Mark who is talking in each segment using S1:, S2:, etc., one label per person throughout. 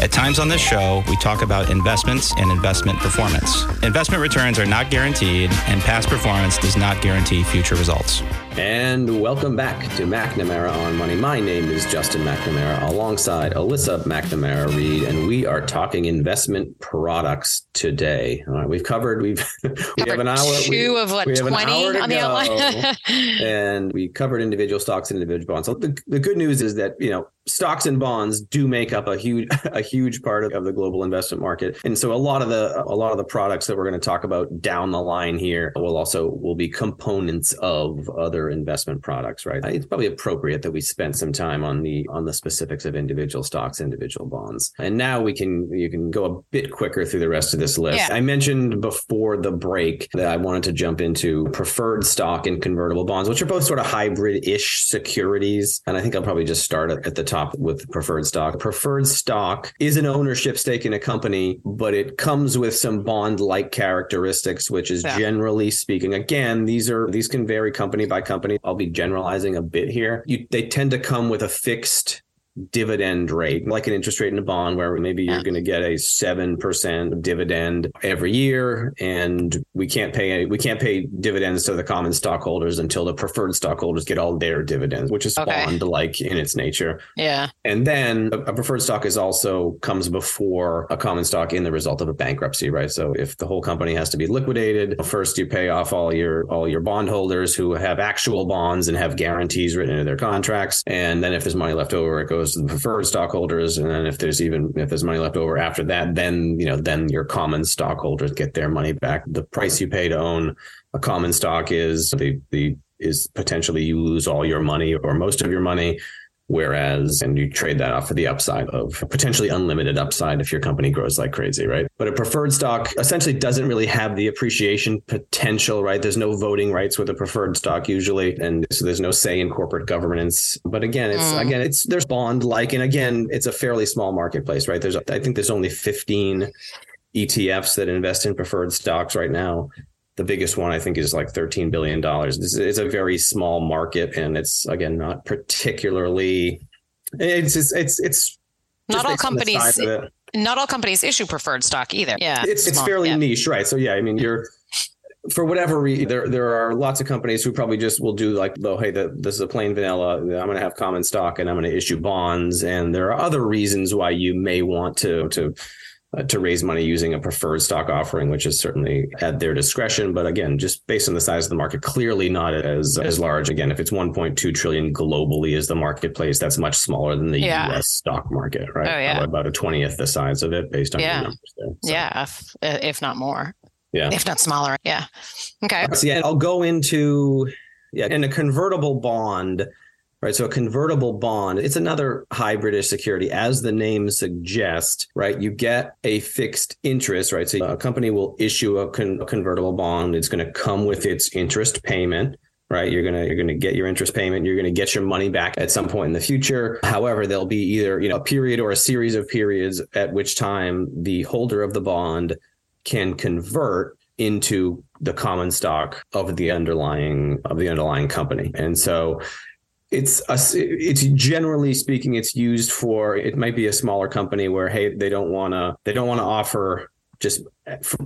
S1: At times on this show, we talk about investments and investment performance. Investment returns are not guaranteed, and past performance does not guarantee future results.
S2: And welcome back to McNamara on Money. My name is Justin McNamara alongside Alyssa McNamara Reed, and we are talking investment products today. All right, we've covered, we've, we have an hour.
S3: Two
S2: we,
S3: of what, 20
S2: an hour to
S3: on the
S2: go,
S3: outline?
S2: and we covered individual stocks and individual bonds. So the, the good news is that, you know, stocks and bonds do make up a huge a huge part of, the global investment market. And so a lot of the a lot of the products that we're going to talk about down the line here will also will be components of other investment products right? It's probably appropriate that we spend some time on the on the specifics of individual stocks individual bonds. And now we can you can go a bit quicker through the rest of this list.
S3: Yeah.
S2: i mentioned before the break that i wanted to jump into preferred stock and convertible bonds which are both sort of hybrid-ish securities. And i think i'll probably just start at, at the top with preferred stock. Preferred stock is an ownership stake in a company but it comes with some bond-like characteristics which is
S3: Yeah.
S2: generally speaking again these are these can vary company by company. I'll be generalizing a bit here. You, they tend to come with a fixed dividend rate, like an interest rate in a bond, where maybe you're
S3: Yeah.
S2: going to get a seven percent dividend every year, and we can't pay we can't pay dividends to the common stockholders until the preferred stockholders get all their dividends, which is
S3: Okay.
S2: bond like in its nature.
S3: yeah.
S2: And then a a preferred stock is also comes before a common stock in the result of a bankruptcy, right? So if the whole company has to be liquidated, first you pay off all your all your bondholders who have actual bonds and have guarantees written into their contracts, and then if there's money left over, it goes to the preferred stockholders, and then if there's even if there's money left over after that, then you know then your common stockholders get their money back. The price you pay to own a common stock is the the is potentially you lose all your money or most of your money Whereas, and you trade that off for the upside of potentially unlimited upside if your company grows like crazy, right? But a preferred stock essentially doesn't really have the appreciation potential, right? There's no voting rights with a preferred stock usually. And so there's no say in corporate governance. But again, it's,
S3: Mm.
S2: again, it's, there's bond like, and again, it's a fairly small marketplace, right? There's, I think there's only 15 ETFs that invest in preferred stocks right now. The biggest one, I think, is like $13 billion. It's a very small market, and it's, again, not particularly. It's it's it's, it's
S3: Not all
S2: based on the
S3: companies
S2: size of it.
S3: not all companies issue preferred stock either. Yeah.
S2: It's it's fairly
S3: yeah.
S2: niche, right? So yeah, I mean, you're for whatever reason, there there are lots of companies who probably just will do like, oh, hey, the, this is a plain vanilla. I'm going to have common stock and I'm going to issue bonds, and there are other reasons why you may want to to uh, to raise money using a preferred stock offering, which is certainly at their discretion. But again, just based on the size of the market, clearly not as as large. Again, if it's 1.2 trillion globally is the marketplace, that's much smaller than the
S3: Yeah.
S2: U.S. stock market, right?
S3: Oh, yeah.
S2: About a twentieth the size of it, based on
S3: Yeah.
S2: numbers there. So,
S3: Yeah, if, if not more.
S2: Yeah.
S3: If not smaller. Yeah. Okay.
S2: So yeah, I'll go into yeah, in a convertible bond, right? So a convertible bond, it's another hybridish security, as the name suggests, right? You get a fixed interest, right? So a company will issue a, con- a convertible bond. It's going to come with its interest payment. Right, you're gonna you're gonna get your interest payment. You're gonna get your money back at some point in the future. However, there'll be either you know a period or a series of periods at which time the holder of the bond can convert into the common stock of the underlying of the underlying company and so it's a, it's generally speaking it's used for it might be a smaller company where hey they don't want to they don't want to offer just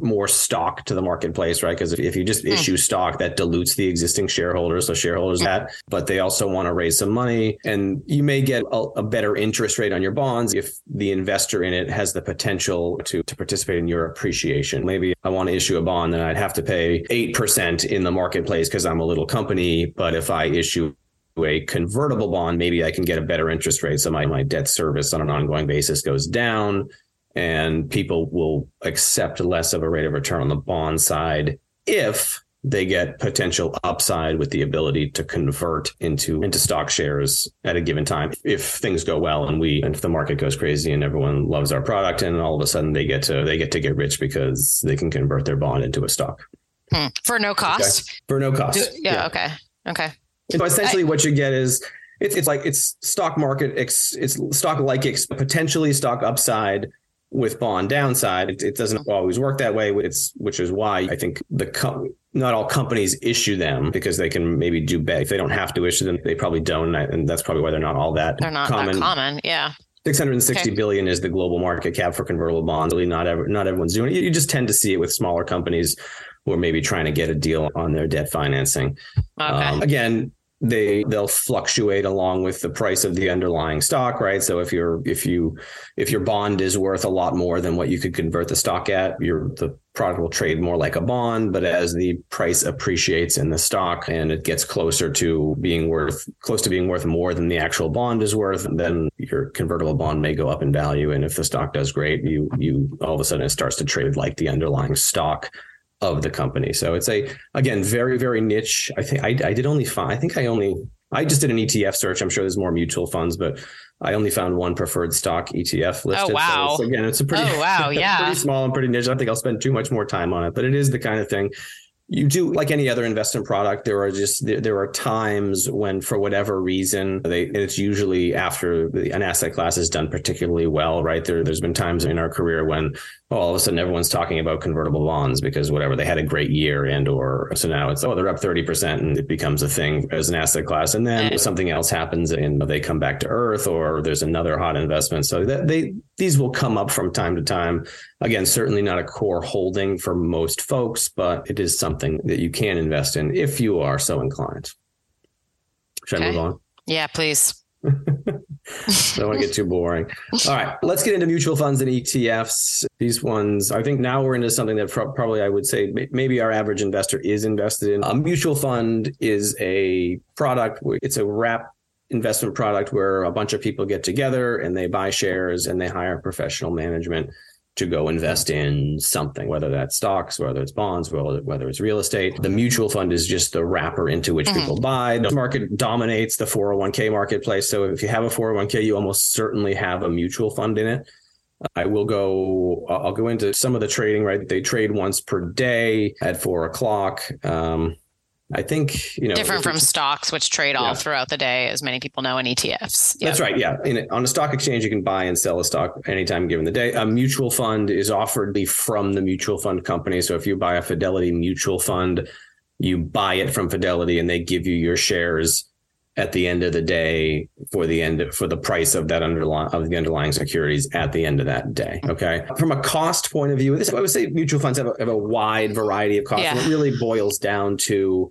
S2: more stock to the marketplace right? Because if, if you just
S3: Hmm.
S2: issue stock that dilutes the existing shareholders so shareholders that but they also want to raise some money. And you may get a, a better interest rate on your bonds if the investor in it has the potential to to participate in your appreciation. Maybe i want to issue a bond and i'd have to pay 8% in the marketplace because i'm a little company but if i issue a convertible bond, maybe I can get a better interest rate. So my, my debt service on an ongoing basis goes down and people will accept less of a rate of return on the bond side if they get potential upside with the ability to convert into into stock shares at a given time. If things go well and we and if the market goes crazy and everyone loves our product and all of a sudden they get to they get to get rich because they can convert their bond into a stock.
S3: Hmm. for no cost?
S2: Okay. for no cost.
S3: Do, yeah, yeah, okay. Okay
S2: so essentially I, what you get is it's, it's like it's stock market it's stock like potentially stock upside with bond downside. It, it, doesn't always work that way. It's which is why I think the com- not all companies issue them because they can maybe do better. If they don't have to issue them, they probably don't, and that's probably why they're not all that.
S3: They're not common. That common, yeah.
S2: Six hundred and sixty okay. billion is the global market cap for convertible bonds. Really, not ever, not everyone's doing it. You just tend to see it with smaller companies who are maybe trying to get a deal on their debt financing. Okay. Um, again, they they'll fluctuate along with the price of the underlying stock right so if you're if you if your bond is worth a lot more than what you could convert the stock at your the product will trade more like a bond but as the price appreciates in the stock and it gets closer to being worth close to being worth more than the actual bond is worth then your convertible bond may go up in value and if the stock does great you you all of a sudden it starts to trade like the underlying stock of the company. So it's a again very very niche. I think I, I did only find I think I only I just did an ETF search. I'm sure there's more mutual funds, but I only found one preferred stock ETF oh, listed.
S3: Oh wow!
S2: So it's, again, it's a pretty
S3: oh wow yeah
S2: pretty small and pretty niche. I don't think I'll spend too much more time on it, but it is the kind of thing you do like any other investment product there are just there, there, are times when for whatever reason they it's usually after an asset class is done particularly well right there there's been times in our career when oh, all of a sudden everyone's talking about convertible bonds because whatever they had a great year and or so now it's oh they're up 30% and it becomes a thing as an asset class. And then something else happens and they come back to earth or there's another hot investment. So that they these will come up from time to time. Again certainly not a core holding for most folks but it is something that you can invest in if you are so inclined. Should okay. i move on?
S3: Yeah please
S2: I don't want to get too boring. All right, let's get into mutual funds and ETFs. These ones, I think now we're into something that probably I would say maybe our average investor is invested in. A mutual fund is a product, it's a wrap investment product where a bunch of people get together and they buy shares and they hire professional management to go invest in something, whether that's stocks, whether it's bonds, whether, whether it's real estate. The mutual fund is just the wrapper into which mm-hmm. people buy. The market dominates the 401k marketplace. So if you have a 401k, you almost certainly have a mutual fund in it. I will go, I'll go into some of the trading, right? They trade once per day at four o'clock. Um, I think you know
S3: different from stocks, which trade all throughout the day, as many people know, in ETFs.
S2: Yep. That's right. Yeah, in, on a stock exchange, you can buy and sell a stock anytime given the day. A mutual fund is offered from the mutual fund company. So if you buy a Fidelity mutual fund, you buy it from Fidelity, and they give you your shares at the end of the day for the end for the price of that underlying of the underlying securities at the end of that day. Okay. From a cost point of view, this I would say mutual funds have a, have a wide variety of costs. Yeah. And it really boils down to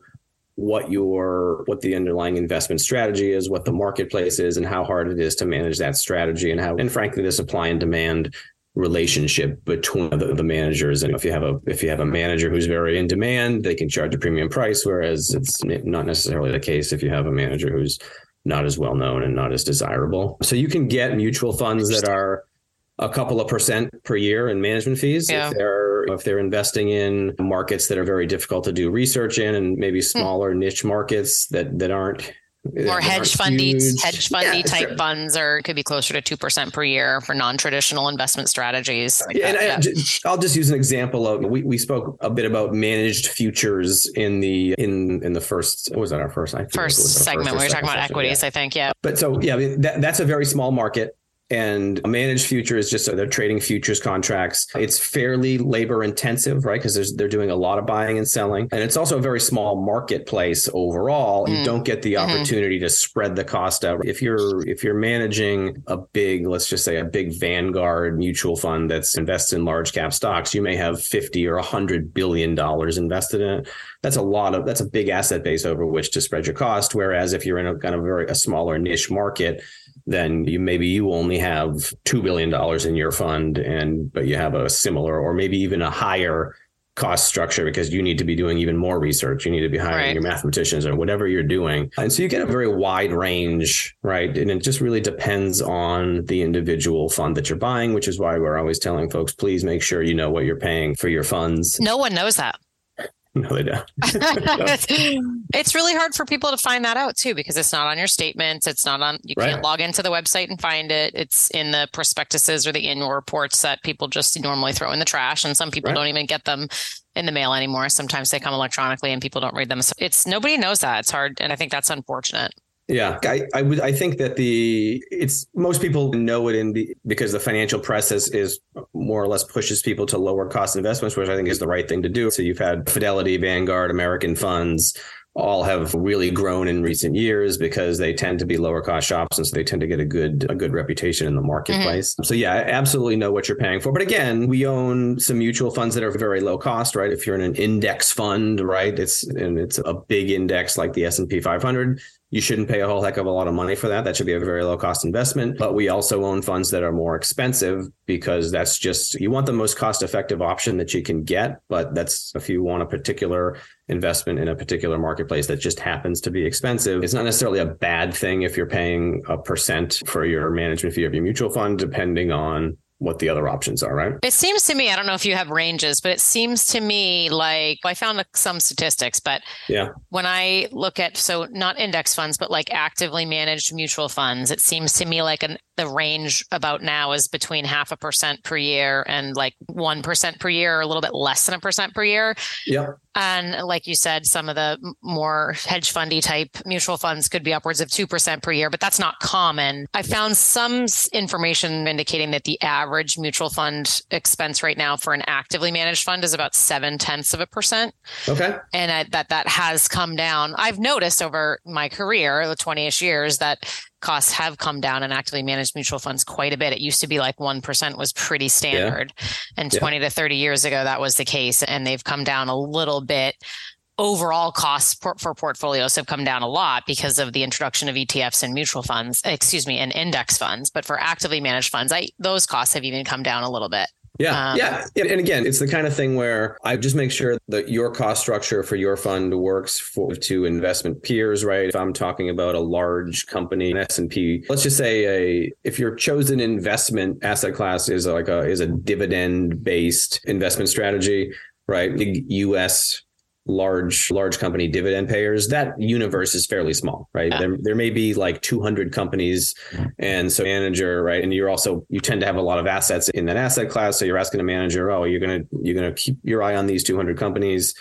S2: what your what the underlying investment strategy is, what the marketplace is, and how hard it is to manage that strategy, and how and frankly the supply and demand relationship between the, the, managers and if you have a if you have a manager who's very in demand they can charge a premium price whereas it's not necessarily the case if you have a manager who's not as well known and not as desirable so you can get mutual funds that are a couple of percent per year in management fees yeah. if they're if they're investing in markets that are very difficult to do research in and maybe hmm. smaller niche markets that that aren't
S3: more hedge fundy hedge fundy yeah, type sure. funds or it could be closer to 2% per year for non-traditional investment strategies
S2: like yeah, and yeah. I, will just use an example of we, we spoke a bit about managed futures in the in in the first was that our first I
S3: first segment first we were talking about equities yeah. i think yeah
S2: but so yeah that, that's a very small market and a managed future is just so they're trading futures contracts. It's fairly labor intensive, right? Because they're doing a lot of buying and selling. And it's also a very small marketplace overall. Mm. You don't get the mm-hmm. opportunity to spread the cost out. If you're if you're managing a big, let's just say a big Vanguard mutual fund that's invested in large cap stocks, you may have 50 or 100 billion dollars invested in it. That's a lot of that's a big asset base over which to spread your cost. Whereas if you're in a kind of very a smaller niche market, then you maybe you only have two billion dollars in your fund, and but you have a similar or maybe even a higher cost structure because you need to be doing even more research. You need to be hiring right. your mathematicians or whatever you're doing. And so you get a very wide range, right? And it just really depends on the individual fund that you're buying, which is why we're always telling folks, please make sure you know what you're paying for your funds.
S3: No one knows that.
S2: No, they don't.
S3: it's really hard for people to find that out too because it's not on your statements. It's not on, you right. can't log into the website and find it. It's in the prospectuses or the annual reports that people just normally throw in the trash. And some people right. don't even get them in the mail anymore. Sometimes they come electronically and people don't read them. So it's nobody knows that. It's hard. And I think that's unfortunate.
S2: Yeah, I, I would. I think that the it's most people know it in the because the financial press is, is more or less pushes people to lower cost investments, which I think is the right thing to do. So you've had Fidelity, Vanguard, American funds, all have really grown in recent years because they tend to be lower cost shops and so they tend to get a good a good reputation in the marketplace. Mm-hmm. So yeah, I absolutely know what you're paying for. But again, we own some mutual funds that are very low cost, right? If you're in an index fund, right, it's and it's a big index like the S&P 500, you shouldn't pay a whole heck of a lot of money for that. That should be a very low cost investment. But we also own funds that are more expensive because that's just, you want the most cost effective option that you can get. But that's if you want a particular investment in a particular marketplace that just happens to be expensive. It's not necessarily a bad thing if you're paying a percent for your management fee of your mutual fund, depending on what the other options are, right?
S3: It seems to me, I don't know if you have ranges, but it seems to me like I found some statistics, but
S2: yeah,
S3: when I look at so not index funds, but like actively managed mutual funds, it seems to me like an the range about now is between half a percent per year and like 1% per year or a little bit less than a percent per year.
S2: Yeah.
S3: And like you said, some of the more hedge fundy type mutual funds could be upwards of 2% per year, but that's not common. I found some information indicating that the average mutual fund expense right now for an actively managed fund is about seven tenths of a percent.
S2: Okay.
S3: And I, that that has come down. I've noticed over my career, the 20 ish years, that costs have come down in actively managed mutual funds quite a bit. It used to be like 1% was pretty standard. Yeah. And 20 yeah. to 30 years ago, that was the case. And they've come down a little bit. Overall costs for, for portfolios have come down a lot because of the introduction of ETFs and mutual funds, excuse me, and index funds. But for actively managed funds, I, those costs have even come down a little bit.
S2: Yeah. Um, yeah. And again, it's the kind of thing where I just make sure that your cost structure for your fund works for to investment peers, right? If I'm talking about a large company, an S&P, let's just say a if your chosen investment asset class is like a is a dividend based investment strategy, right? Big US large large company dividend payers that universe is fairly small right? Yeah. there, there may be like 200 companies and so manager right? And you're also you tend to have a lot of assets in that asset class. So you're asking a manager oh you're going to you're going to keep your eye on these 200 companies.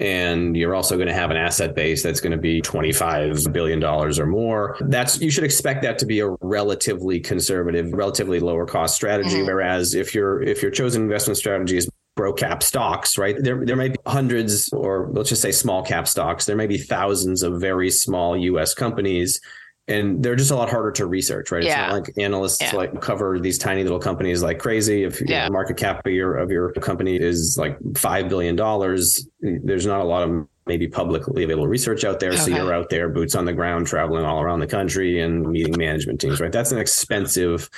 S2: And you're also going to have an asset base that's going to be 25 billion dollars or more. That's you should expect that to be a relatively conservative relatively lower cost strategy. Mm-hmm. whereas if your if your chosen investment strategy is bro cap stocks, right? There, there may be hundreds, or let's just say small cap stocks. There may be thousands of very small U.S. companies, and they're just a lot harder to research, right?
S3: Yeah.
S2: It's not like analysts yeah. like cover these tiny little companies like crazy. If yeah. the market cap of your of your company is like five billion dollars, there's not a lot of maybe publicly available research out there. Okay. So you're out there, boots on the ground, traveling all around the country and meeting management teams, right? That's an expensive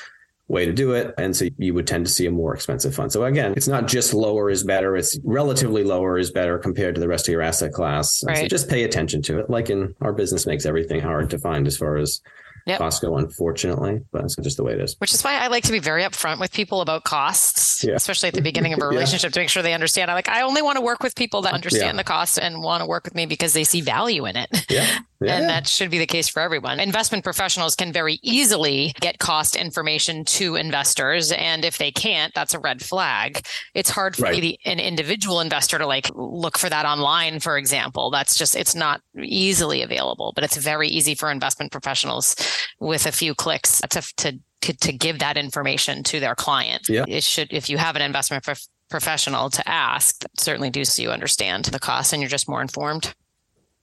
S2: way to do it. And so you would tend to see a more expensive fund. So again, it's not just lower is better. It's relatively lower is better compared to the rest of your asset class. Right. So just pay attention to it. Like in our business makes everything hard to find as far as yep. Costco, unfortunately, but it's just the way it is.
S3: Which is why I like to be very upfront with people about costs, yeah. especially at the beginning of a relationship yeah. to make sure they understand. I like I only want to work with people that understand yeah. the cost and want to work with me because they see value in it.
S2: Yeah.
S3: Yeah. And that should be the case for everyone. Investment professionals can very easily get cost information to investors. And if they can't, that's a red flag. It's hard for right. an individual investor to like look for that online, for example. That's just, it's not easily available, but it's very easy for investment professionals with a few clicks to, to, to, give that information to their client.
S2: Yeah.
S3: It should, if you have an investment prof- professional to ask, certainly do so you understand the cost and you're just more informed.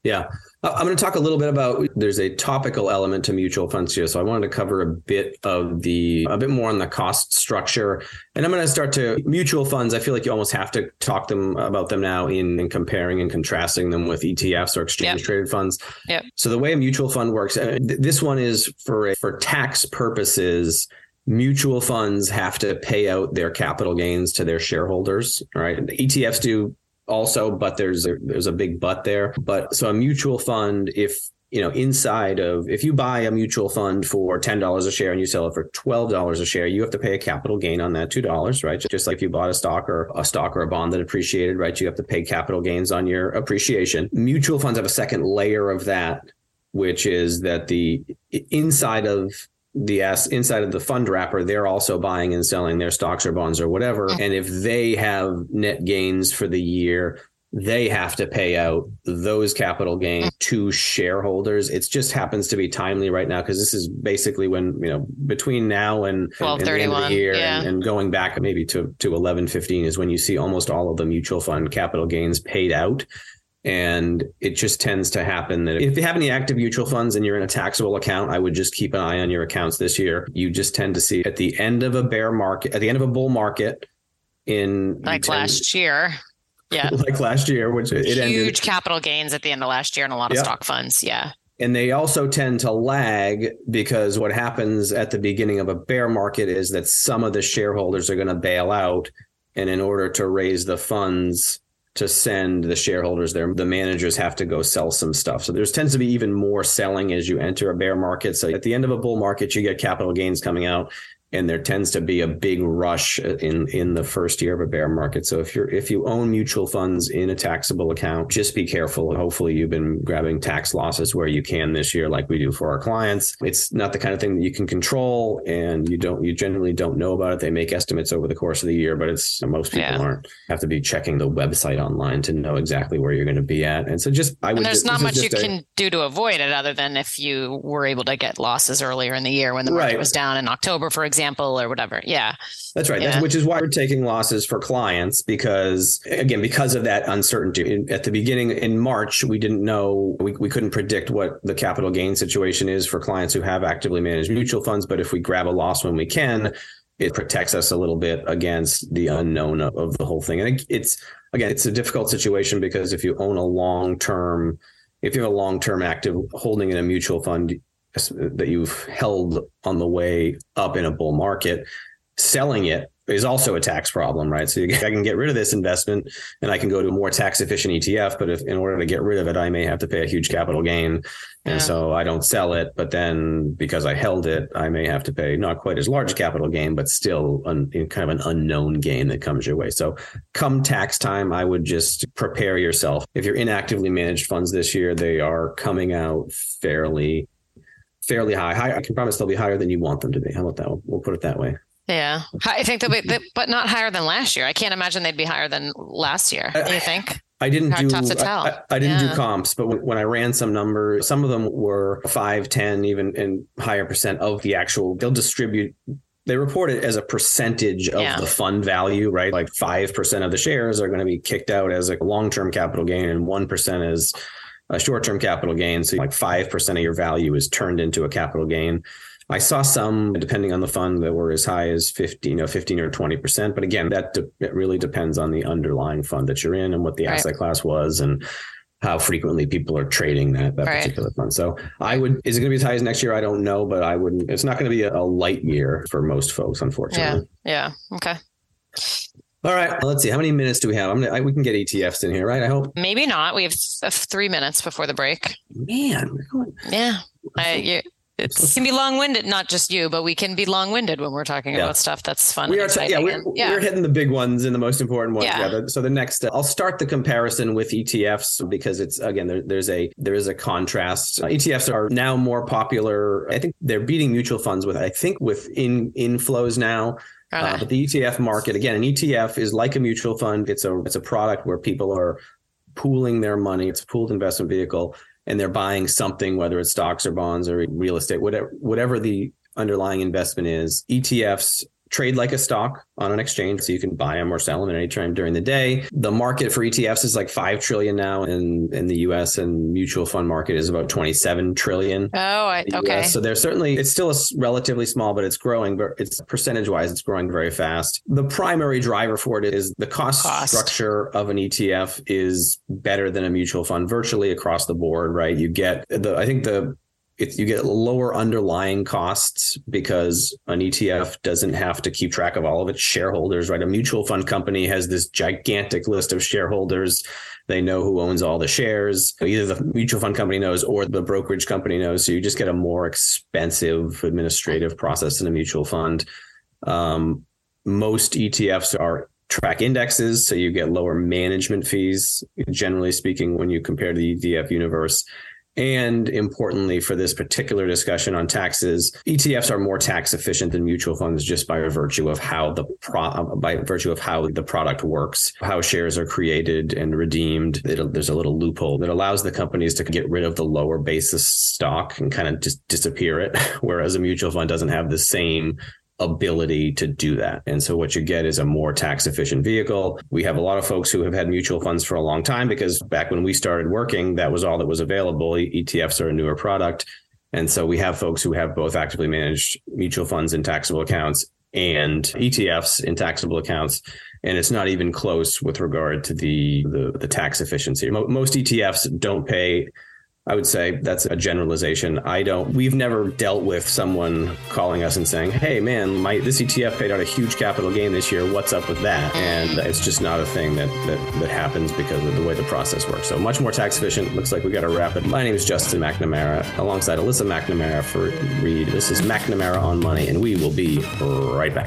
S2: Yeah. I'm going to talk a little bit about there's a topical element to mutual funds here. So I wanted to cover a bit of the, a bit more on the cost structure. And I'm going to start to mutual funds. I feel like you almost have to talk them about them now in, in comparing and contrasting them with ETFs or exchange yep. traded funds.
S3: Yep.
S2: So the way a mutual fund works, uh, this one is for, for tax purposes mutual funds have to pay out their capital gains to their shareholders. Right, ETFs do also, but there's a, there's a big but there. But so a mutual fund, if you know, inside of if you buy a mutual fund for ten dollars a share and you sell it for twelve dollars a share, you have to pay a capital gain on that two dollars, right? Just like if you bought a stock or a stock or a bond that appreciated, right? You have to pay capital gains on your appreciation. Mutual funds have a second layer of that, which is that the inside of the S inside of the fund wrapper, they're also buying and selling their stocks or bonds or whatever. And if they have net gains for the year, they have to pay out those capital gains to shareholders. It just happens to be timely right now because this is basically when you know between now and, and the end of the year yeah. and, and, going back maybe to to eleven fifteen is when you see almost all of the mutual fund capital gains paid out. And it just tends to happen that if you have any active mutual funds and you're in a taxable account, I would just keep an eye on your accounts this year. You just tend to see at the end of a bear market, at the end of a bull market, in
S3: like last year yeah.
S2: like last year, which it
S3: huge
S2: ended.
S3: capital gains at the end of last year and a lot of yep. stock funds. Yeah.
S2: And they also tend to lag because what happens at the beginning of a bear market is that some of the shareholders are going to bail out. And in order to raise the funds to send the shareholders there, the managers have to go sell some stuff. So there's tends to be even more selling as you enter a bear market. So at the end of a bull market, you get capital gains coming out and there tends to be a big rush in in the first year of a bear market. So if you're if you own mutual funds in a taxable account, just be careful. Hopefully you've been grabbing tax losses where you can this year like we do for our clients. It's not the kind of thing that you can control and you don't you generally don't know about it. They make estimates over the course of the year, but it's most people yeah. aren't have to be checking the website online to know exactly where you're going to be at. And so just I would
S3: and there's
S2: just,
S3: not much you a, can do to avoid it other than if you were able to get losses earlier in the year when the market right. was down in October, for example example, or whatever. Yeah.
S2: That's right. Yeah. That's, which is why we're taking losses for clients because, again, because of that uncertainty. At the beginning in March, we didn't know, we, we couldn't predict what the capital gain situation is for clients who have actively managed mutual funds. But if we grab a loss when we can, it protects us a little bit against the unknown of, of the whole thing. And it's, again, it's a difficult situation because if you own a long term, if you have a long term active holding in a mutual fund, that you've held on the way up in a bull market, selling it is also a tax problem, right? So you, I can get rid of this investment and I can go to a more tax efficient ETF, but if in order to get rid of it, I may have to pay a huge capital gain. And yeah. so I don't sell it, but then because I held it, I may have to pay not quite as large capital gain, but still un, kind of an unknown gain that comes your way. So come tax time, I would just prepare yourself. If you're inactively managed funds this year, they are coming out fairly fairly high. high. I can promise they'll be higher than you want them to be. How about that? We'll, we'll put it that way.
S3: Yeah, I think they'll be, but not higher than last year. I can't imagine they'd be higher than last year. Do you think?
S2: I didn't Hard do I, I, didn't yeah. do comps, but when, when, I ran some numbers, some of them were five, 10, even and higher percent of the actual. They'll distribute. They report it as a percentage of yeah. the fund value, right? Like five percent of the shares are going to be kicked out as a long-term capital gain, and one percent is a short-term capital gain. So like 5% of your value is turned into a capital gain. I saw some, depending on the fund, that were as high as 15, you know, 15 or 20%. But again, that de- it really depends on the underlying fund that you're in and what the right. asset class was and how frequently people are trading that, that right. particular fund. So I would, is it going to be as high as next year? I don't know, but I wouldn't, it's not going to be a, a light year for most folks, unfortunately.
S3: Yeah. Yeah. Okay.
S2: All right, let's see. How many minutes do we have? I'm gonna, I, we can get ETFs in here, right? I hope.
S3: Maybe not. We have three minutes before the break.
S2: Man, we're going.
S3: Yeah, I, you, it can be long-winded. Not just you, but we can be long-winded when we're talking yeah. about stuff that's fun. We are. T-
S2: yeah, we're, yeah, we're hitting the big ones and the most important ones. Yeah. yeah so the next, uh, I'll start the comparison with ETFs because it's again there, there's a there is a contrast. Uh, ETFs are now more popular. I think they're beating mutual funds with I think with in inflows now. Okay. Uh, but the ETF market, again, an ETF is like a mutual fund. It's a it's a product where people are pooling their money. It's a pooled investment vehicle, and they're buying something, whether it's stocks or bonds or real estate, whatever whatever the underlying investment is. ETFs trade like a stock on an exchange so you can buy them or sell them at any time during the day. The market for etfs is like 5 trillion now in in the us and mutual fund market is about 27 trillion.
S3: Oh I, okay.
S2: So there's certainly it's still a relatively small but it's growing but it's percentage wise it's growing very fast. The primary driver for it is the cost, cost. structure of an etf is better than a mutual fund virtually across the board right? You get the i think the it's you get lower underlying costs because an ETF doesn't have to keep track of all of its shareholders, right? A mutual fund company has this gigantic list of shareholders. They know who owns all the shares. Either the mutual fund company knows or the brokerage company knows. So you just get a more expensive administrative process in a mutual fund. Um, most ETFs are track indexes, so you get lower management fees, generally speaking, when you compare the ETF universe. And importantly, for this particular discussion on taxes, ETFs are more tax efficient than mutual funds just by virtue of how the pro- by virtue of how the product works, how shares are created and redeemed. It, there's a little loophole that allows the companies to get rid of the lower basis stock and kind of just disappear it, whereas a mutual fund doesn't have the same ability to do that. And so what you get is a more tax efficient vehicle. We have a lot of folks who have had mutual funds for a long time because back when we started working, that was all that was available. ETFs are a newer product. And so we have folks who have both actively managed mutual funds in taxable accounts and ETFs in taxable accounts. And it's not even close with regard to the, the, the tax efficiency. Most ETFs don't pay I would say that's a generalization. I don't. We've never dealt with someone calling us and saying, "Hey, man, my this ETF paid out a huge capital gain this year. What's up with that?" And it's just not a thing that that, that happens because of the way the process works. So much more tax efficient. Looks like we got to wrap it. My name is Justin McNamara, alongside Alyssa McNamara for Reed. This is McNamara on Money, and we will be right back.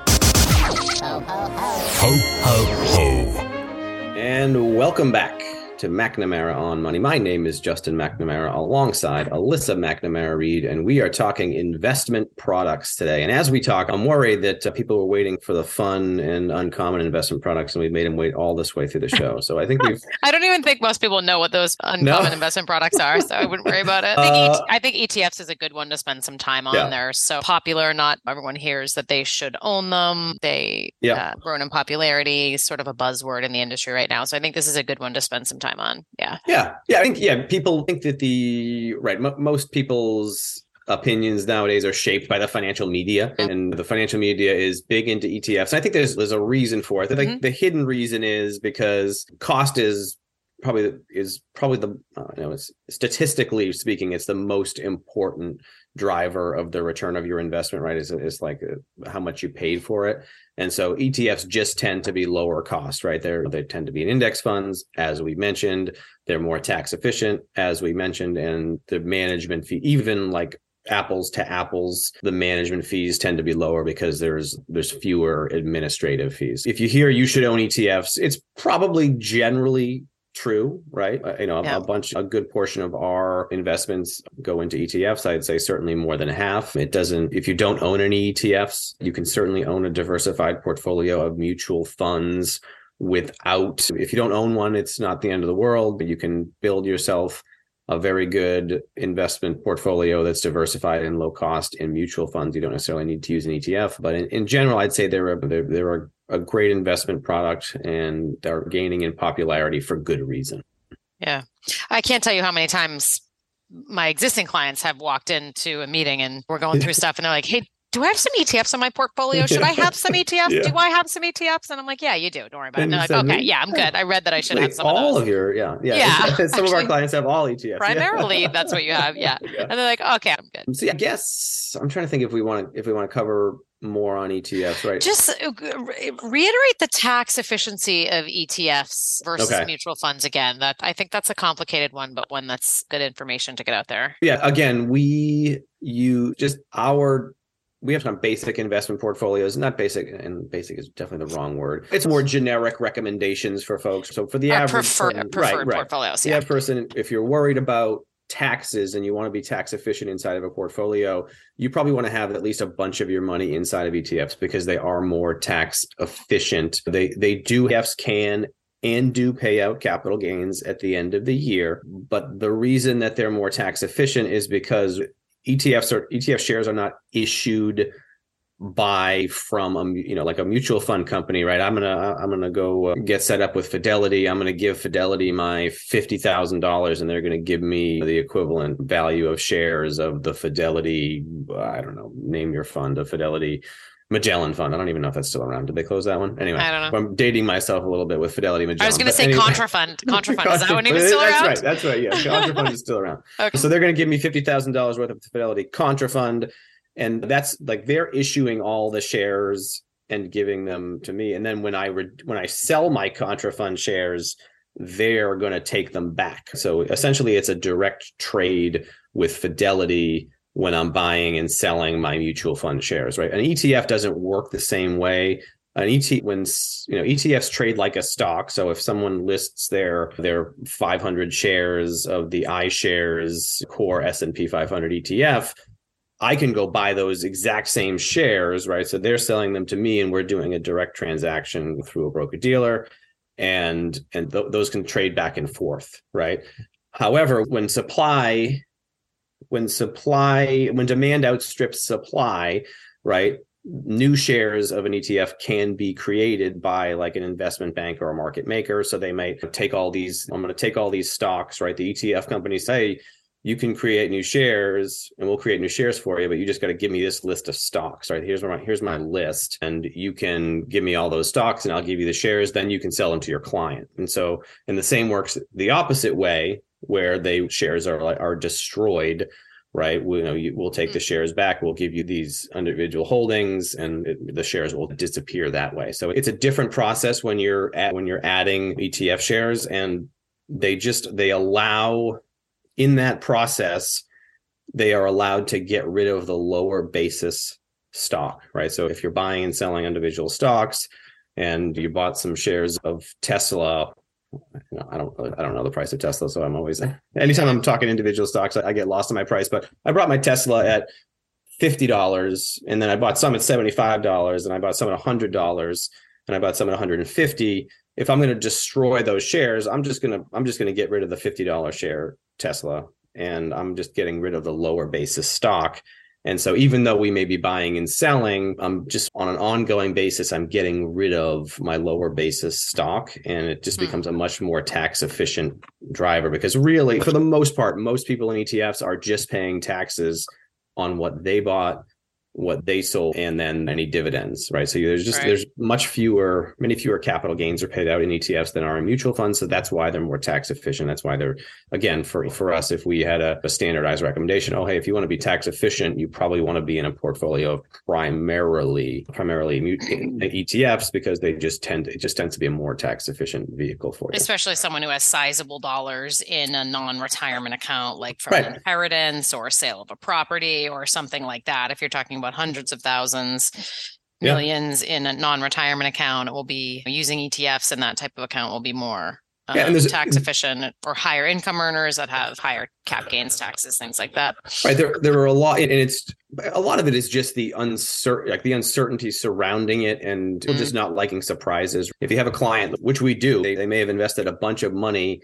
S2: Ho, ho, ho. And welcome back to McNamara on Money. My name is Justin McNamara alongside Alyssa McNamara Reed, and we are talking investment products today. And as we talk, I'm worried that uh, people are waiting for the fun and uncommon investment products, and we've made them wait all this way through the show. So I think we've.
S3: I don't even think most people know what those uncommon no? investment products are, so I wouldn't worry about it. I think, uh, I think ETFs is a good one to spend some time on. Yeah. They're so popular, not everyone hears that they should own them. They yeah. uh, grown in popularity, sort of a buzzword in the industry right now. So I think this is a good one to spend some time time on. Yeah.
S2: Yeah. Yeah. I think, yeah, people think that the, right, m- most people's opinions nowadays are shaped by the financial media and the financial media is big into ETFs. And I think there's there's a reason for it. Mm-hmm. The hidden reason is because cost is probably is probably the uh, you know it's statistically speaking it's the most important driver of the return of your investment right is is like uh, how much you paid for it and so ETFs just tend to be lower cost right? They they tend to be in index funds as we mentioned. They're more tax efficient as we mentioned and the management fee even like apples to apples the management fees tend to be lower because there's there's fewer administrative fees. If you hear you should own etfs it's probably generally true, right? Uh, you know, yeah. a, bunch, a good portion of our investments go into ETFs. I'd say certainly more than half. It doesn't, if you don't own any ETFs, you can certainly own a diversified portfolio of mutual funds without, if you don't own one, it's not the end of the world, but you can build yourself a very good investment portfolio that's diversified and low cost in mutual funds. You don't necessarily need to use an ETF, but in, in general, I'd say there are there, they're, they're a a great investment product and are gaining in popularity for good reason.
S3: Yeah. I can't tell you how many times my existing clients have walked into a meeting and we're going through stuff and they're like, hey, do I have some ETFs in my portfolio? Should I have some ETFs? Yeah. Do I have some ETFs? And I'm like, yeah, you do. Don't worry about it. and it. like, okay, yeah, I'm good. I read that I should have some
S2: all
S3: of,
S2: of your, yeah, yeah. yeah some actually, of our clients have all ETFs.
S3: Primarily, yeah. that's what you have. Yeah. yeah. And they're like, okay, I'm good.
S2: So I guess I'm trying to think if we want to if we want to cover more on ETFs, right?
S3: Just uh, reiterate the tax efficiency of ETFs versus okay. mutual funds again. That I think that's a complicated one, but one that's good information to get out there.
S2: Yeah, again, we you just our we have some basic investment portfolios, not basic, and basic is definitely the wrong word. It's more generic recommendations for folks. So for the Our average
S3: prefer, person, preferred right, right. portfolios,
S2: yeah. the person, if you're worried about taxes and you want to be tax efficient inside of a portfolio, you probably want to have at least a bunch of your money inside of ETFs because they are more tax efficient. They they do ETFs can and do pay out capital gains at the end of the year. But the reason that they're more tax efficient is because ETFs are ETF shares are not issued buy from a you know like a mutual fund company right i'm gonna i'm gonna go uh, get set up with fidelity i'm gonna give fidelity my $50000 and they're gonna give me the equivalent value of shares of the fidelity i don't know name your fund a fidelity Magellan Fund. I don't even know if that's still around. Did they close that one? Anyway,
S3: I don't know.
S2: I'm dating myself a little bit with Fidelity Magellan.
S3: I was going to say
S2: anyway.
S3: Contra Fund. Contrafund. Is that one even still
S2: that's
S3: around?
S2: right. That's right. Yeah, Contrafund is still around.
S3: Okay.
S2: So they're going to give me fifty thousand dollars worth of Fidelity Contrafund, and that's like they're issuing all the shares and giving them to me. And then when I re- when I sell my Contrafund shares, they're going to take them back. So essentially, it's a direct trade with Fidelity when I'm buying and selling my mutual fund shares, right? An ETF doesn't work the same way. An ET when you know ETFs trade like a stock. So if someone lists their their 500 shares of the iShares core S&P 500 ETF, I can go buy those exact same shares, right? So they're selling them to me, and we're doing a direct transaction through a broker dealer, and and th- those can trade back and forth, right? However, when supply when supply when demand outstrips supply right new shares of an ETF can be created by like an investment bank or a market maker so they might take all these I'm going to take all these stocks right the ETF companies say you can create new shares and we'll create new shares for you but you just got to give me this list of stocks. Right here's my here's my list and you can give me all those stocks and I'll give you the shares then you can sell them to your client. And so and the same works the opposite way where they shares are are destroyed right? We, you know you, we'll take hmm. the shares back we'll give you these individual holdings and it, the shares will disappear that way. So it's a different process when you're at when you're adding etf shares and they just they allow in that process they are allowed to get rid of the lower basis stock right so if you're buying and selling individual stocks and you bought some shares of tesla I don't I don't know the price of Tesla, so I'm always anytime I'm talking individual stocks, I, I get lost in my price. But I brought my Tesla at fifty dollars, and then I bought some at seventy five dollars, and I bought some at hundred dollars, and I bought some at one hundred and fifty. If I'm going to destroy those shares, I'm just gonna I'm just going to get rid of the fifty dollar share Tesla, and I'm just getting rid of the lower basis stock. And so even though we may be buying and selling, I'm just on an ongoing basis, I'm getting rid of my lower basis stock and it just
S3: Hmm.
S2: becomes a much more tax efficient driver because really for the most part, most people in ETFs are just paying taxes on what they bought, what they sold, and then any dividends, right? So there's just
S3: Right.
S2: there's much fewer, many fewer capital gains are paid out in ETFs than are in mutual funds. So that's why they're more tax efficient. That's why they're again for for us, if we had a, a standardized recommendation, oh hey, if you want to be tax efficient, you probably want to be in a portfolio of primarily primarily ETFs because they just tend it just tends to be a more tax efficient vehicle for you.
S3: especially someone who has sizable dollars in a non-retirement account like from
S2: Right.
S3: an inheritance or sale of a property or something like that if you're talking about hundreds of thousands
S2: Yeah.
S3: millions in a non-retirement account it will be using etfs and that type of account will be more um,
S2: Yeah, and there's-
S3: tax efficient or higher income earners that have higher cap gains taxes things like that
S2: Right. There there are a lot and it's a lot of it is just the uncertain like the uncertainty surrounding it and people just not liking surprises. If you have a client, which we do, they, they may have invested a bunch of money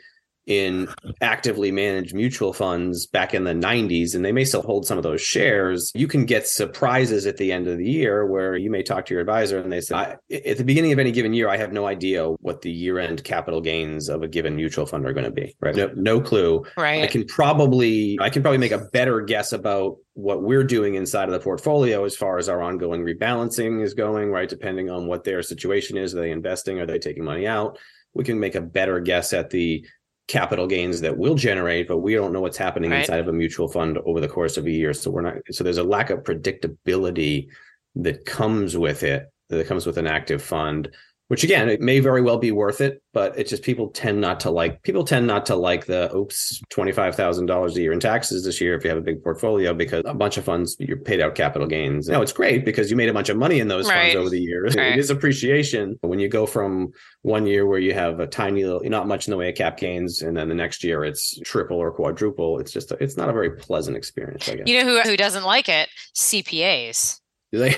S2: in actively managed mutual funds back in the 90s and they may still hold some of those shares you can get surprises at the end of the year where you may talk to your advisor and they say I, at the beginning of any given year i have no idea what the year end capital gains of a given mutual fund are going to be right no, no clue
S3: right
S2: I can probably I can probably make a better guess about what we're doing inside of the portfolio as far as our ongoing rebalancing is going, right? Depending on what their situation is, are they investing? Are they taking money out? We can make a better guess at the capital gains that we'll generate, but we don't know what's happening
S3: Right.
S2: inside of a mutual fund over the course of a year. So we're not so there's a lack of predictability that comes with it, that comes with an active fund which again it may very well be worth it but it's just people tend not to like people tend not to like the oops $25000 a year in taxes this year if you have a big portfolio because a bunch of funds you're paid out capital gains. No it's great because you made a bunch of money in those
S3: Right.
S2: funds over the years.
S3: Right.
S2: it is appreciation. But when you go from one year where you have a tiny little not much in the way of cap gains and then the next year it's triple or quadruple it's just it's not a very pleasant experience i guess.
S3: You know who, who doesn't like it? Cpas
S2: Do they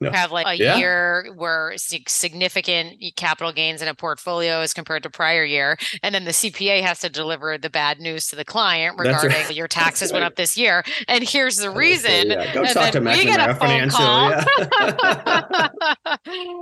S3: no. have like a yeah. year where significant capital gains in a portfolio as compared to prior year, and then the CPA has to deliver the bad news to the client regarding right. your taxes went up this year, and here's the reason.
S2: yeah. Go and talk to McNamara Financial. Yeah.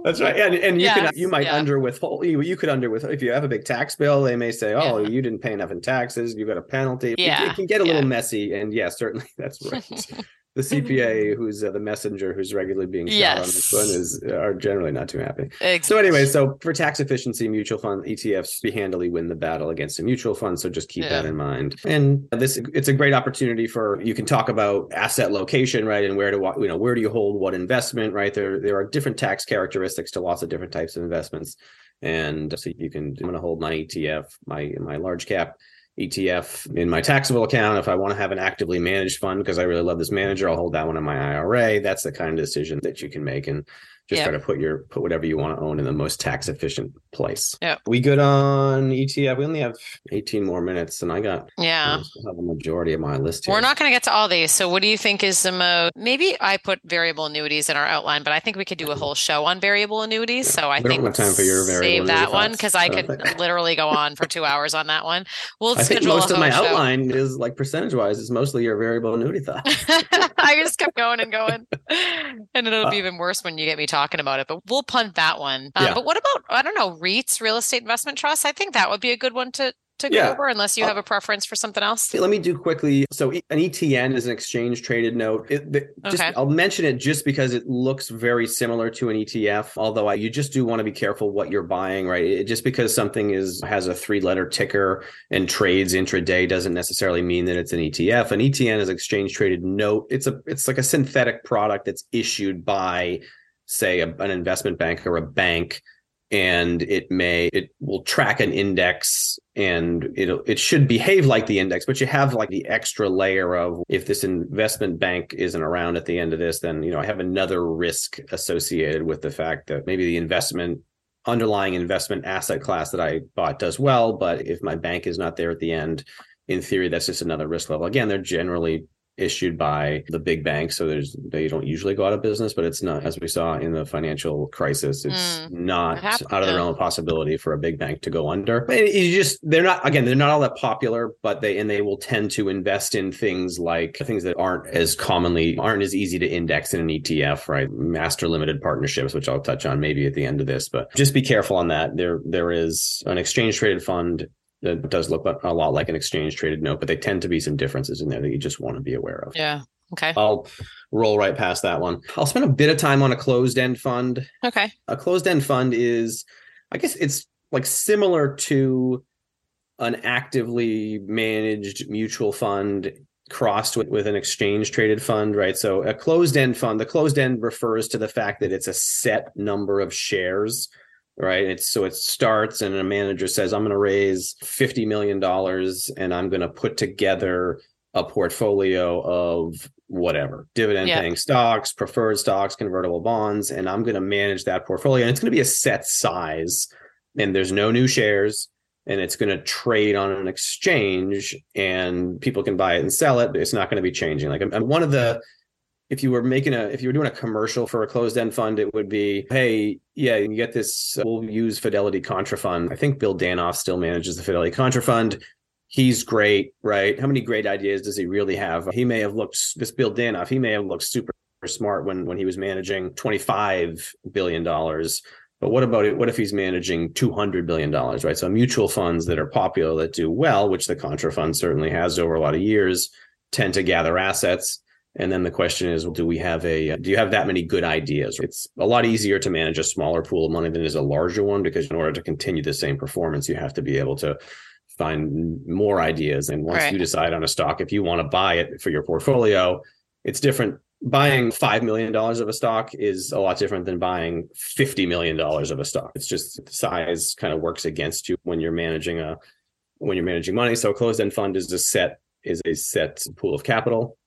S2: That's right. And, and you yes, can you might yeah. under withhold you, you could under with if you have a big tax bill, they may say, Oh, you didn't pay enough in taxes, you got a penalty.
S3: Yeah.
S2: It, it can get a little messy. And yeah, certainly that's right. the CPA, who's uh, the messenger, who's regularly being shot yes. on this one, is uh, are generally not too happy. Exactly. So anyway, so for tax efficiency, mutual fund ETFs be handily win the battle against a mutual fund. So just keep yeah. that in mind. And this, it's a great opportunity for you can talk about asset location, right, and where to you know where do you hold what investment, right? There there are different tax characteristics to lots of different types of investments, and so you can. I'm going to hold my ETF, my my large cap ETF in my taxable account. If I want to have an actively managed fund because I really love this manager, I'll hold that one in my IRA. That's the kind of decision that you can make. And just yep. try to put your put whatever you want to own in the most tax efficient place.
S3: Yeah.
S2: We good on ETF. We only have 18 more minutes and I got
S3: yeah
S2: have a majority of my list here.
S3: We're not going to get to all these. So what do you think is the most maybe I put variable annuities in our outline, but I think we could do a whole show on variable annuities. Yeah. So I we think
S2: don't have time for your
S3: save that one because I could literally go on for two hours on that one. We'll
S2: I
S3: think
S2: most of my show. outline is like percentage wise is mostly your variable annuity thought.
S3: I just kept going and going. And it'll uh, be even worse when you get me talking talking about it, but we'll punt that one. Um, yeah. But what about I don't know REITs, real estate investment trusts? I think that would be a good one to to yeah. go over unless you uh, have a preference for something else?
S2: Let me do quickly. So an ETN is an exchange traded note. It, the, just, okay. I'll mention it just because it looks very similar to an ETF. Although I, you just do want to be careful what you're buying, right? It, just because something is has a three letter ticker and trades intraday doesn't necessarily mean that it's an ETF. An ETN is exchange traded note. It's a it's like a synthetic product that's issued by say a, an investment bank or a bank and it may it will track an index and it it should behave like the index but you have like the extra layer of if this investment bank isn't around at the end of this then you know i have another risk associated with the fact that maybe the investment underlying investment asset class that i bought does well but if my bank is not there at the end in theory that's just another risk level. Again they're generally issued by the big banks. So there's they don't usually go out of business but it's not as we saw in the financial crisis it's mm, not out of the realm of possibility for a big bank to go under. But you just they're not again they're not all that popular but they and they will tend to invest in things like things that aren't as commonly aren't as easy to index in an ETF right? Master limited partnerships which I'll touch on maybe at the end of this but just be careful on that. There there is an exchange traded fund that does look a lot like an exchange traded note, but they tend to be some differences in there that you just want to be aware of.
S3: Yeah. Okay.
S2: I'll roll right past that one. I'll spend a bit of time on a closed end fund.
S3: Okay.
S2: A closed end fund is, I guess it's like similar to an actively managed mutual fund crossed with, with an exchange traded fund, right? So a closed end fund, the closed end refers to the fact that it's a set number of shares right? It's so it starts and a manager says, I'm going to raise $50 million and I'm going to put together a portfolio of whatever dividend paying stocks, preferred stocks, convertible bonds, and I'm going to manage that portfolio. And it's going to be a set size and there's no new shares and it's going to trade on an exchange and people can buy it and sell it. But it's not going to be changing. Like I'm, one of the if you were making a if you were doing a commercial for a closed end fund it would be hey yeah you get this uh, we'll use fidelity Contrafund. I think bill danoff still manages the fidelity Contrafund. He's great right? How many great ideas does he really have? He may have looked this bill danoff he may have looked super smart when when he was managing 25 billion dollars. But what about it what if he's managing 200 billion dollars right? So mutual funds that are popular that do well which the Contrafund certainly has over a lot of years tend to gather assets and then the question is, do we have a, uh, do you have that many good ideas? It's a lot easier to manage a smaller pool of money than is a larger one because in order to continue the same performance, you have to be able to find more ideas. And once right. you decide on a stock, if you want to buy it for your portfolio, it's different. Buying $5 million of a stock is a lot different than buying $50 million of a stock. It's just size kind of works against you when you're managing a, when you're managing money. So a closed end fund is a set, is a set pool of capital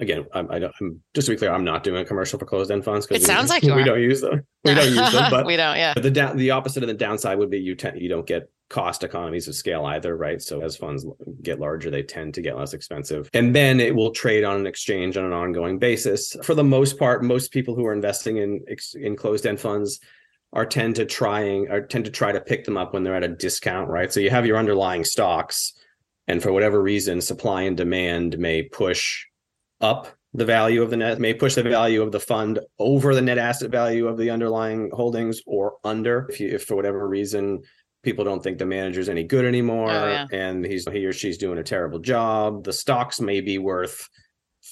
S2: again, I'm, I am just to be clear, I'm not doing a commercial for closed end funds
S3: because it sounds like we
S2: don't use them. we don't use them, but
S3: we don't. Yeah.
S2: But the down, the opposite of the downside would be you tend you don't get cost economies of scale either, right? So as funds get larger, they tend to get less expensive. And then it will trade on an exchange on an ongoing basis. For the most part, most people who are investing in in closed-end funds are tend to trying or tend to try to pick them up when they're at a discount, right? So you have your underlying stocks and for whatever reason supply and demand may push up the value of the net may push the value of the fund over the net asset value of the underlying holdings or under if you if for whatever reason people don't think the manager's any good anymore oh, yeah. and he's he or she's doing a terrible job the stocks may be worth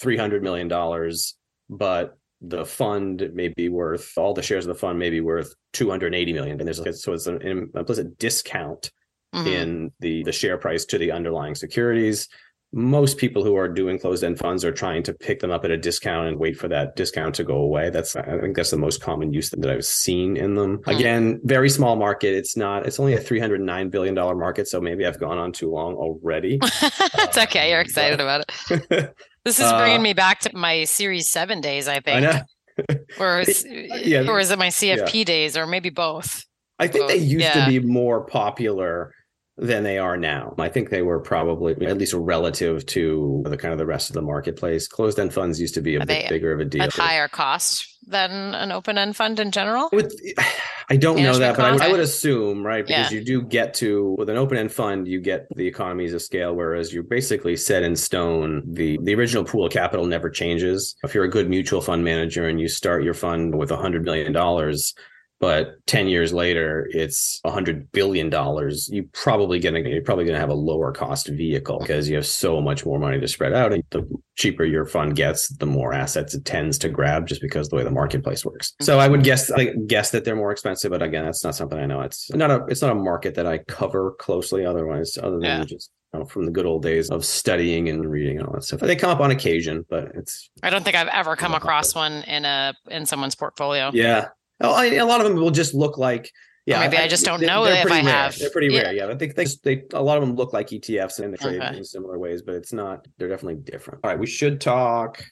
S2: 300 million dollars but the fund may be worth all the shares of the fund may be worth 280 million and there's so it's an implicit discount mm-hmm. in the the share price to the underlying securities most people who are doing closed end funds are trying to pick them up at a discount and wait for that discount to go away. That's I think that's the most common use that I've seen in them. Hmm. Again, very small market. It's not. It's only a three hundred nine billion dollar market. So maybe I've gone on too long already.
S3: it's okay. You're excited about it. this is bringing uh, me back to my Series Seven days. I think. I or is, yeah, or is it my CFP yeah. days, or maybe both?
S2: I think both. they used yeah. to be more popular than they are now. I think they were probably at least relative to the kind of the rest of the marketplace. Closed end funds used to be a are bit bigger of a deal.
S3: At higher cost than an open end fund in general?
S2: With, I don't know that, but I, I, would assume, right? Because yeah. you do get to with an open end fund, you get the economies of scale, whereas you're basically set in stone. The the original pool of capital never changes. If you're a good mutual fund manager and you start your fund with a hundred million dollars, but 10 years later it's a hundred billion dollars you probably gonna you're probably gonna have a lower cost vehicle because you have so much more money to spread out and the cheaper your fund gets the more assets it tends to grab just because the way the marketplace works so i would guess i guess that they're more expensive but again that's not something i know it's not a it's not a market that i cover closely otherwise other than yeah. just you know, from the good old days of studying and reading and all that stuff. They come up on occasion, but it's.
S3: I don't think I've ever come across one in a in someone's portfolio.
S2: Yeah, Oh, a lot of them will just look like yeah.
S3: Or maybe I, I just don't they, know if I
S2: rare.
S3: have.
S2: They're pretty yeah. rare. Yeah, I think they, they a lot of them look like ETFs and they trade okay. in similar ways, but it's not. They're definitely different. All right, we should talk.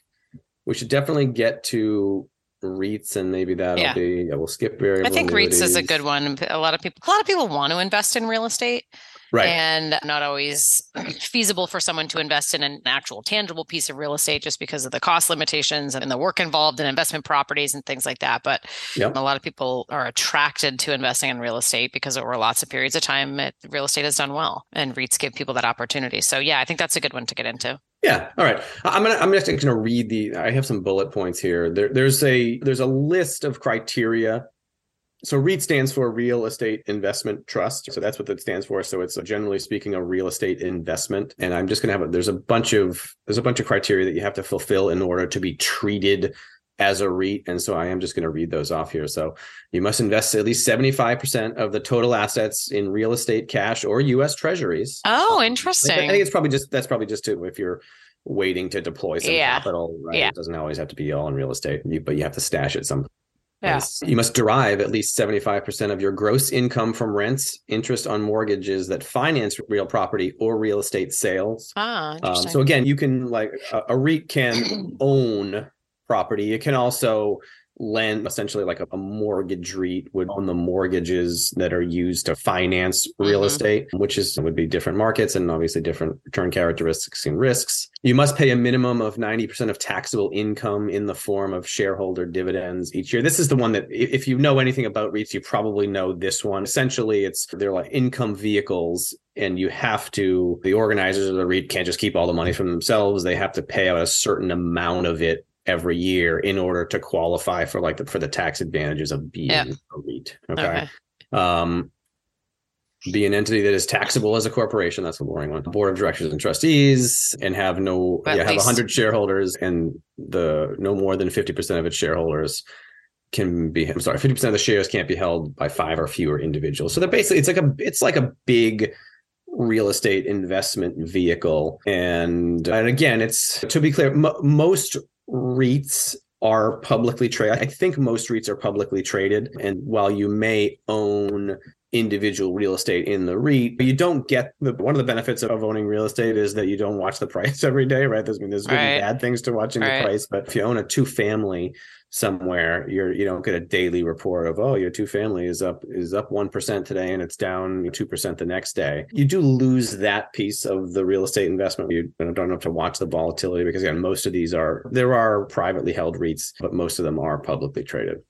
S2: We should definitely get to REITs and maybe that'll yeah. be. Yeah, we'll skip variable.
S3: I think annuities. REITs is a good one. A lot of people. A lot of people want to invest in real estate right. and not always feasible for someone to invest in an actual tangible piece of real estate just because of the cost limitations and the work involved in investment properties and things like that. But yep. a lot of people are attracted to investing in real estate because over lots of periods of time, it, real estate has done well, and REITs give people that opportunity. So yeah, I think that's a good one to get into.
S2: Yeah. All right. I'm gonna I'm just gonna read the. I have some bullet points here. There, there's a there's a list of criteria so REIT stands for Real Estate Investment Trust. So that's what that stands for. So it's uh, generally speaking a real estate investment. And I'm just going to have a, there's a bunch of there's a bunch of criteria that you have to fulfill in order to be treated as a REIT. And so I am just going to read those off here. So you must invest at least 75% of the total assets in real estate, cash, or US treasuries.
S3: Oh, interesting. I
S2: think it's probably just that's probably just to if you're waiting to deploy some yeah. capital, right? Yeah. It doesn't always have to be all in real estate, but you have to stash it some
S3: yeah.
S2: You must derive at least 75% of your gross income from rents, interest on mortgages that finance real property or real estate sales.
S3: Ah, um,
S2: so again, you can like a, a REIT can own property. It can also lend essentially like a, a, mortgage REIT would own the mortgages that are used to finance real mm-hmm. estate, which is would be different markets and obviously different return characteristics and risks. You must pay a minimum of 90% of taxable income in the form of shareholder dividends each year. This is the one that if you know anything about REITs, you probably know this one. Essentially, it's they're like income vehicles and you have to the organizers of the REIT can't just keep all the money from themselves. They have to pay out a certain amount of it every year in order to qualify for like the, for the tax advantages of being a REIT. Okay. okay. Um, be an entity that is taxable as a corporation. That's a boring one. Board of directors and trustees, and have no yeah, have hundred shareholders, and the no more than fifty percent of its shareholders can be. I'm sorry, fifty percent of the shares can't be held by five or fewer individuals. So they're basically it's like a it's like a big real estate investment vehicle, and and again, it's to be clear, m- most REITs are publicly traded. I think most REITs are publicly traded. And while you may own individual real estate in the REIT, you don't get the one of the benefits of owning real estate is that you don't watch the price every day, right? There's I mean there's good right. and bad things to watching right. the price, but if you own a two family somewhere you're you don't get a daily report of oh your two family is up is up 1% today and it's down 2% the next day. You do lose that piece of the real estate investment. You don't have to watch the volatility because again most of these are there are privately held REITs but most of them are publicly traded.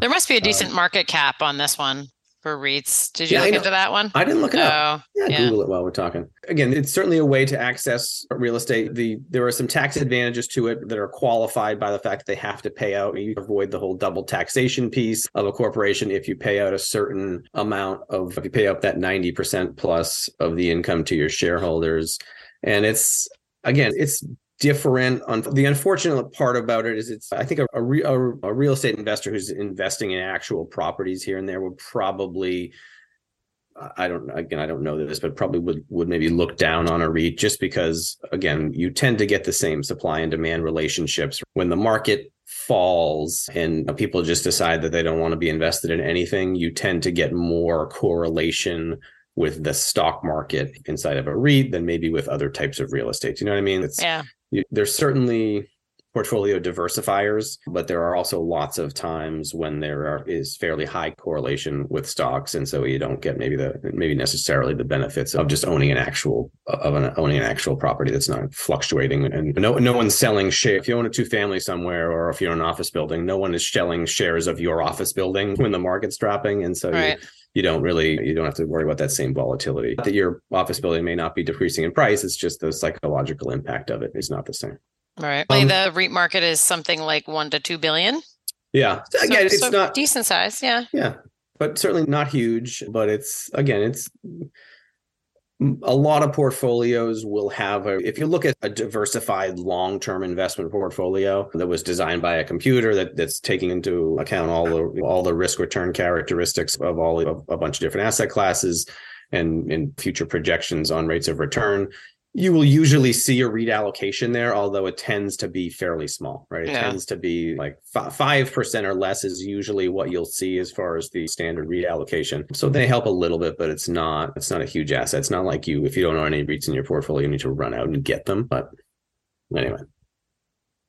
S3: There must be a decent um, market cap on this one for REITs. Did you yeah, look into that one?
S2: I didn't look it up. Oh, yeah, yeah, Google it while we're talking. Again, it's certainly a way to access real estate. The there are some tax advantages to it that are qualified by the fact that they have to pay out. And you avoid the whole double taxation piece of a corporation if you pay out a certain amount of if you pay out that 90% plus of the income to your shareholders. And it's again, it's different. The unfortunate part about it is it's I think a, a, a, a real estate investor who's investing in actual properties here and there would probably I don't again I don't know this, but probably would would maybe look down on a REIT just because again you tend to get the same supply and demand relationships when the market falls and people just decide that they don't want to be invested in anything. You tend to get more correlation with the stock market inside of a REIT than maybe with other types of real estate. You know what I mean?
S3: It's, yeah
S2: there's certainly portfolio diversifiers, but there are also lots of times when there are, is fairly high correlation with stocks, and so you don't get maybe the maybe necessarily the benefits of just owning an actual of an owning an actual property that's not fluctuating. And no no one's selling share. If you own a two family somewhere, or if you're in an office building, no one is selling shares of your office building when the market's dropping, and so right. you, you don't really you don't have to worry about that same volatility. That your office building may not be decreasing in price it's just the psychological impact of it is not the same.
S3: Right. Um, the REIT market is something like one to two billion?
S2: Yeah. Again it's so not
S3: decent size yeah.
S2: Yeah but certainly not huge but it's again it's a lot of portfolios will have a if you look at a diversified long-term investment portfolio that was designed by a computer that, that's taking into account all the all the risk return characteristics of all of a bunch of different asset classes and, and future projections on rates of return you will usually see a REIT allocation there, although it tends to be fairly small, right? It yeah. tends to be like five percent or less is usually what you'll see as far as the standard REIT allocation. So they help a little bit, but it's not it's not a huge asset. It's not like you if you don't own any REITs in your portfolio, you need to run out and get them. But anyway,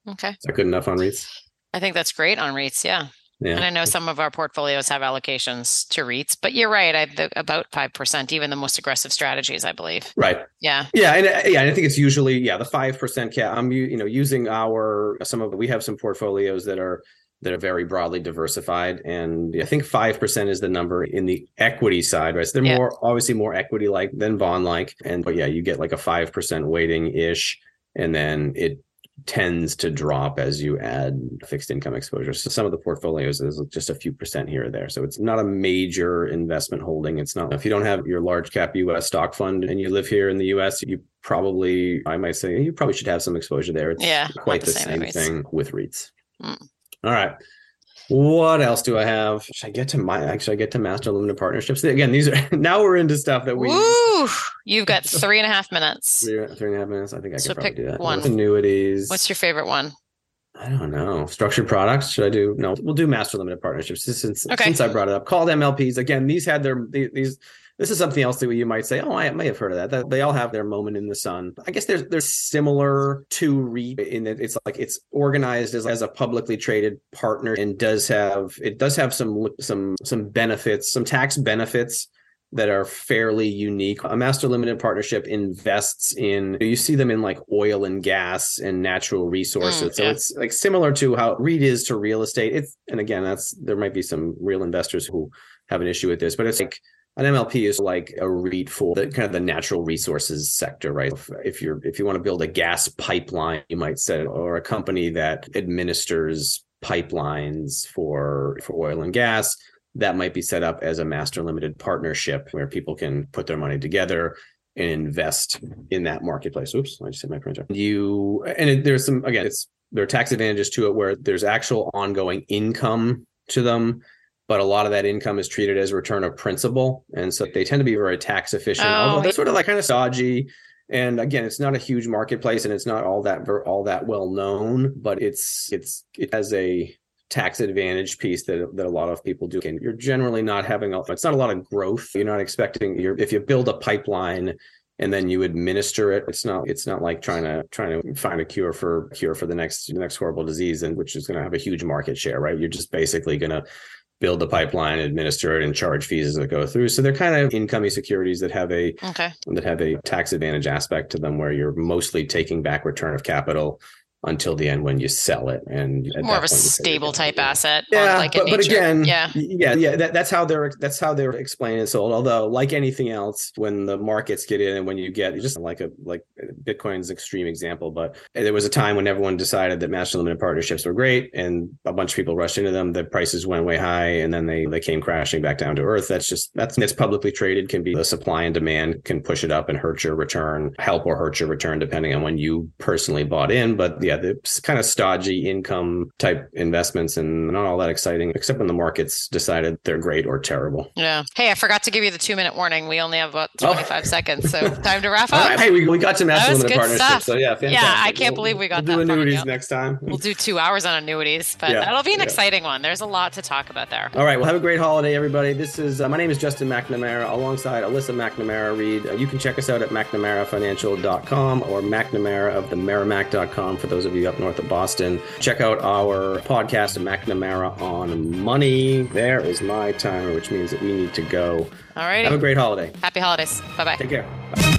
S3: okay,
S2: is that good enough on REITs?
S3: I think that's great on REITs. Yeah. Yeah. And I know some of our portfolios have allocations to REITs, but you're right. I the, about five percent, even the most aggressive strategies, I believe.
S2: Right.
S3: Yeah.
S2: Yeah, and uh, yeah, I think it's usually yeah the five percent cap. I'm you know using our some of we have some portfolios that are that are very broadly diversified, and I think five percent is the number in the equity side. Right. So they're yeah. more obviously more equity like than bond like, and but yeah, you get like a five percent weighting ish, and then it tends to drop as you add fixed income exposure. So some of the portfolios is just a few percent here or there. So it's not a major investment holding. It's not if you don't have your large cap US stock fund and you live here in the US, you probably I might say you probably should have some exposure there. It's
S3: yeah,
S2: quite the, the, same, same thing with REITs. Mm. All right. What else do I have? Should I get to my actually I get to master limited partnerships? Again, these are now we're into stuff that we
S3: Ooh, you've got three and a half minutes.
S2: Three, three and a half minutes. I think I so can probably do that. One. Annuities.
S3: What's your favorite one?
S2: I don't know. Structured products. Should I do? No, we'll do master limited partnerships since okay. since I brought it up. Called MLPs. Again, these had their these this is something else that you might say, oh, I may have heard of that. That they all have their moment in the sun. I guess they're they're similar to REIT in that it's like it's organized as, as a publicly traded partner and does have it does have some some some benefits, some tax benefits that are fairly unique. A master limited partnership invests in you see them in like oil and gas and natural resources. Mm, so it's like similar to how REIT is to real estate. It's and again, that's there might be some real investors who have an issue with this, but it's like an MLP is like a REIT for the kind of the natural resources sector, right? If, if you're if you want to build a gas pipeline, you might say, or a company that administers pipelines for for oil and gas, that might be set up as a master limited partnership where people can put their money together and invest in that marketplace. Oops, I just hit my printer. You and it, there's some again, it's there are tax advantages to it where there's actual ongoing income to them but a lot of that income is treated as return of principal. And so they tend to be very tax efficient, oh. although they're sort of like kind of stodgy. And again, it's not a huge marketplace and it's not all that all that well known, but it's it's it has a tax advantage piece that that a lot of people do. And you're generally not having a, it's not a lot of growth. You're not expecting you're if you build a pipeline and then you administer it. It's not it's not like trying to trying to find a cure for cure for the next the next horrible disease and which is going to have a huge market share, right? You're just basically going to build the pipeline, administer it, and charge fees as it go through. So they're kind of incomey securities that have a
S3: okay.
S2: that have a tax advantage aspect to them, where you're mostly taking back return of capital until the end when you sell it and
S3: more of a stable type asset
S2: yeah
S3: like
S2: but, but again
S3: yeah.
S2: yeah yeah that, that's how they're that's how they're explaining it. Sold although like anything else when the markets get in and when you get just like a like bitcoin's extreme example but there was a time when everyone decided that master limited partnerships were great and a bunch of people rushed into them. The prices went way high and then they they came crashing back down to earth. That's just that's it's publicly traded can be the supply and demand can push it up and hurt your return help or hurt your return depending on when you personally bought in but the yeah, the kind of stodgy income type investments and not all that exciting, except when the markets decided they're great or terrible.
S3: Yeah. Hey, I forgot to give you the two minute warning. We only have about 25 oh. seconds. So time to wrap up.
S2: Right. Hey, we, we got to master limited partnership. Stuff. So yeah, fantastic.
S3: Yeah, I can't we'll, believe we got
S2: we'll
S3: that.
S2: do annuities next time.
S3: We'll do two hours on annuities, but yeah. that'll be an yeah. exciting one. There's a lot to talk about there.
S2: All right. Well, have a great holiday, everybody. This is, uh, my name is Justin McNamara alongside Alyssa McNamara Reed. Uh, you can check us out at McNamaraFinancial.com or McNamara of the Merrimack.com for those of you up north of Boston. Check out our podcast, McNamara on Money. There is my timer, which means that we need to go.
S3: All right.
S2: Have a great holiday.
S3: Happy holidays. Bye bye.
S2: Take care. Bye.